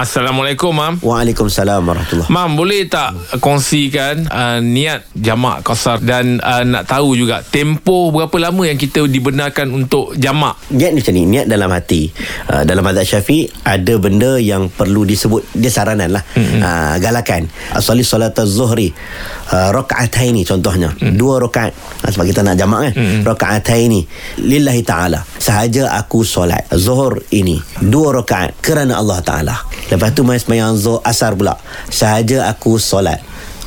Assalamualaikum, Mam. Waalaikumsalam warahmatullahi Mam, boleh tak kongsikan uh, niat jamak qasar dan uh, nak tahu juga tempoh berapa lama yang kita dibenarkan untuk jamak? Niat macam ni Niat dalam hati uh, Dalam mazhab syafi'i Ada benda yang perlu disebut Dia saranan lah mm-hmm. uh, Galakan Asali solat zuhri uh, Raka'ataini contohnya mm-hmm. Dua rakaat uh, Sebab kita nak jamak kan mm-hmm. Raka'ataini Lillahi ta'ala Sahaja aku solat Zuhur ini Dua rakaat Kerana Allah ta'ala Lepas tu main semayang zuhur asar pula Sahaja aku solat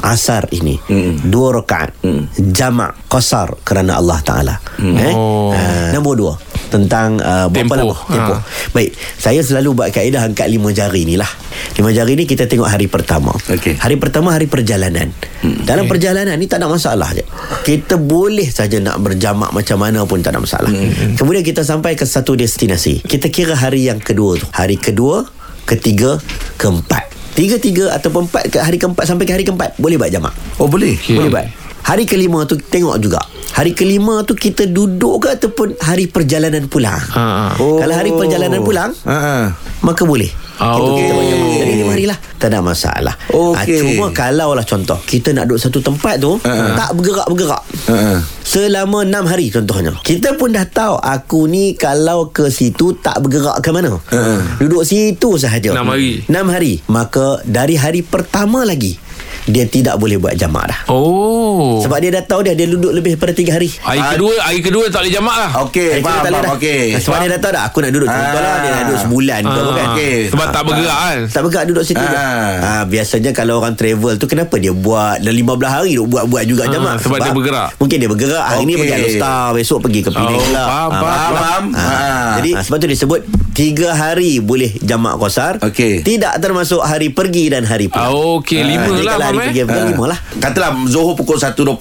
Asar ini mm. Dua rakaat mm. Jamak Qasar Kerana Allah Ta'ala mm. eh? Oh. Uh, nombor dua tentang uh, berapa Tempoh. lama tempoh. Ha. Baik, saya selalu buat kaedah angkat lima jari ni lah. Lima jari ni kita tengok hari pertama. Okey. Hari pertama hari perjalanan. Hmm. Dalam perjalanan ni tak ada masalah je. Kita boleh saja nak berjamak macam mana pun tak ada masalah. Hmm. Kemudian kita sampai ke satu destinasi. Kita kira hari yang kedua tu. Hari kedua, ketiga, keempat. Tiga tiga ataupun empat ke hari keempat sampai ke hari keempat boleh buat jamak. Oh boleh Okey. Boleh buat. Hari kelima tu tengok juga. Hari kelima tu kita duduk ke ataupun hari perjalanan pulang. Ha. Oh. Kalau hari perjalanan pulang, ha, ha. maka boleh. Oh. Kita buat jamak. Jadi lima hari lah. Tak ada masalah. Ah, cuma kalau lah contoh, kita nak duduk satu tempat tu, Ha, ha. tak bergerak-bergerak. Ha, ha. Selama enam hari contohnya. Kita pun dah tahu aku ni kalau ke situ tak bergerak ke mana. Ha. Duduk situ sahaja. Enam hari. Enam hari. Maka dari hari pertama lagi, dia tidak boleh buat jamak dah. Oh. Sebab dia dah tahu dia dia duduk lebih daripada tiga hari. Hari kedua, hari kedua tak boleh jamak lah. Okey faham faham dah. okey Ah, Sebab dia dah tahu dah Aku nak duduk Contoh lah Dia nak duduk sebulan ke apa kan okey. Sebab tak bergerak kan. Tak bergerak duduk situ je Ah. ah, Biasanya kalau orang travel tu Kenapa dia buat Dah 15 hari duk buat-buat juga Ah, jamak sebab dia bergerak. Mungkin dia bergerak Hari ni Okey. pergi Alostar Besok pergi ke Penang Oh, lah faham, Ah, faham, faham. Ah. Ah. Jadi sebab tu disebut Tiga hari boleh jamak kosar Okey. Tidak termasuk hari pergi dan hari Ah, pulang Okey, Ah, lima jadi lah, Kalau hari pergi eh. pulang Ah. lima lah Katalah Zohor pukul 1.20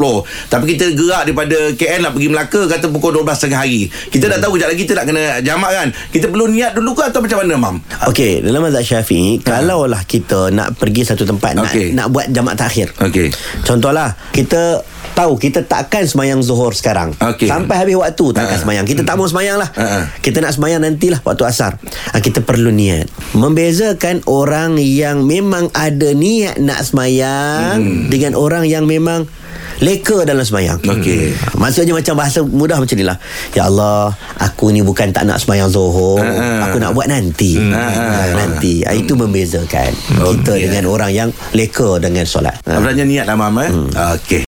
Tapi kita gerak daripada KL nak pergi Melaka Kata pukul 12 tengah hari Kita dah tahu kejap lagi kita nak kena jamak kan Kita perlu niat dulu ke atau macam mana Mam? Okey, dalam mazhab Syafi'i, kalaulah kita nak pergi satu tempat Okey. nak nak buat jamak takhir. Okey. Contohlah, kita tahu kita takkan semayang zuhur sekarang. Okey. Sampai habis waktu takkan Ha. semayang. Kita tak mau semayang lah. Ha. Kita nak semayang nantilah waktu asar. Ha, kita perlu niat. Membezakan orang yang memang ada niat nak semayang dengan orang yang memang leka dalam semayang. Okey. Ha, Maksudnya macam bahasa mudah macam ni lah. Ya Allah, aku ni bukan tak nak semayang zuhur. Ha. Aku nak buat nanti. Ha. Ha, nanti. Ha, itu membezakan kita Okey. dengan orang yang leka dengan solat. Sebenarnya niat lah Mam eh? Okey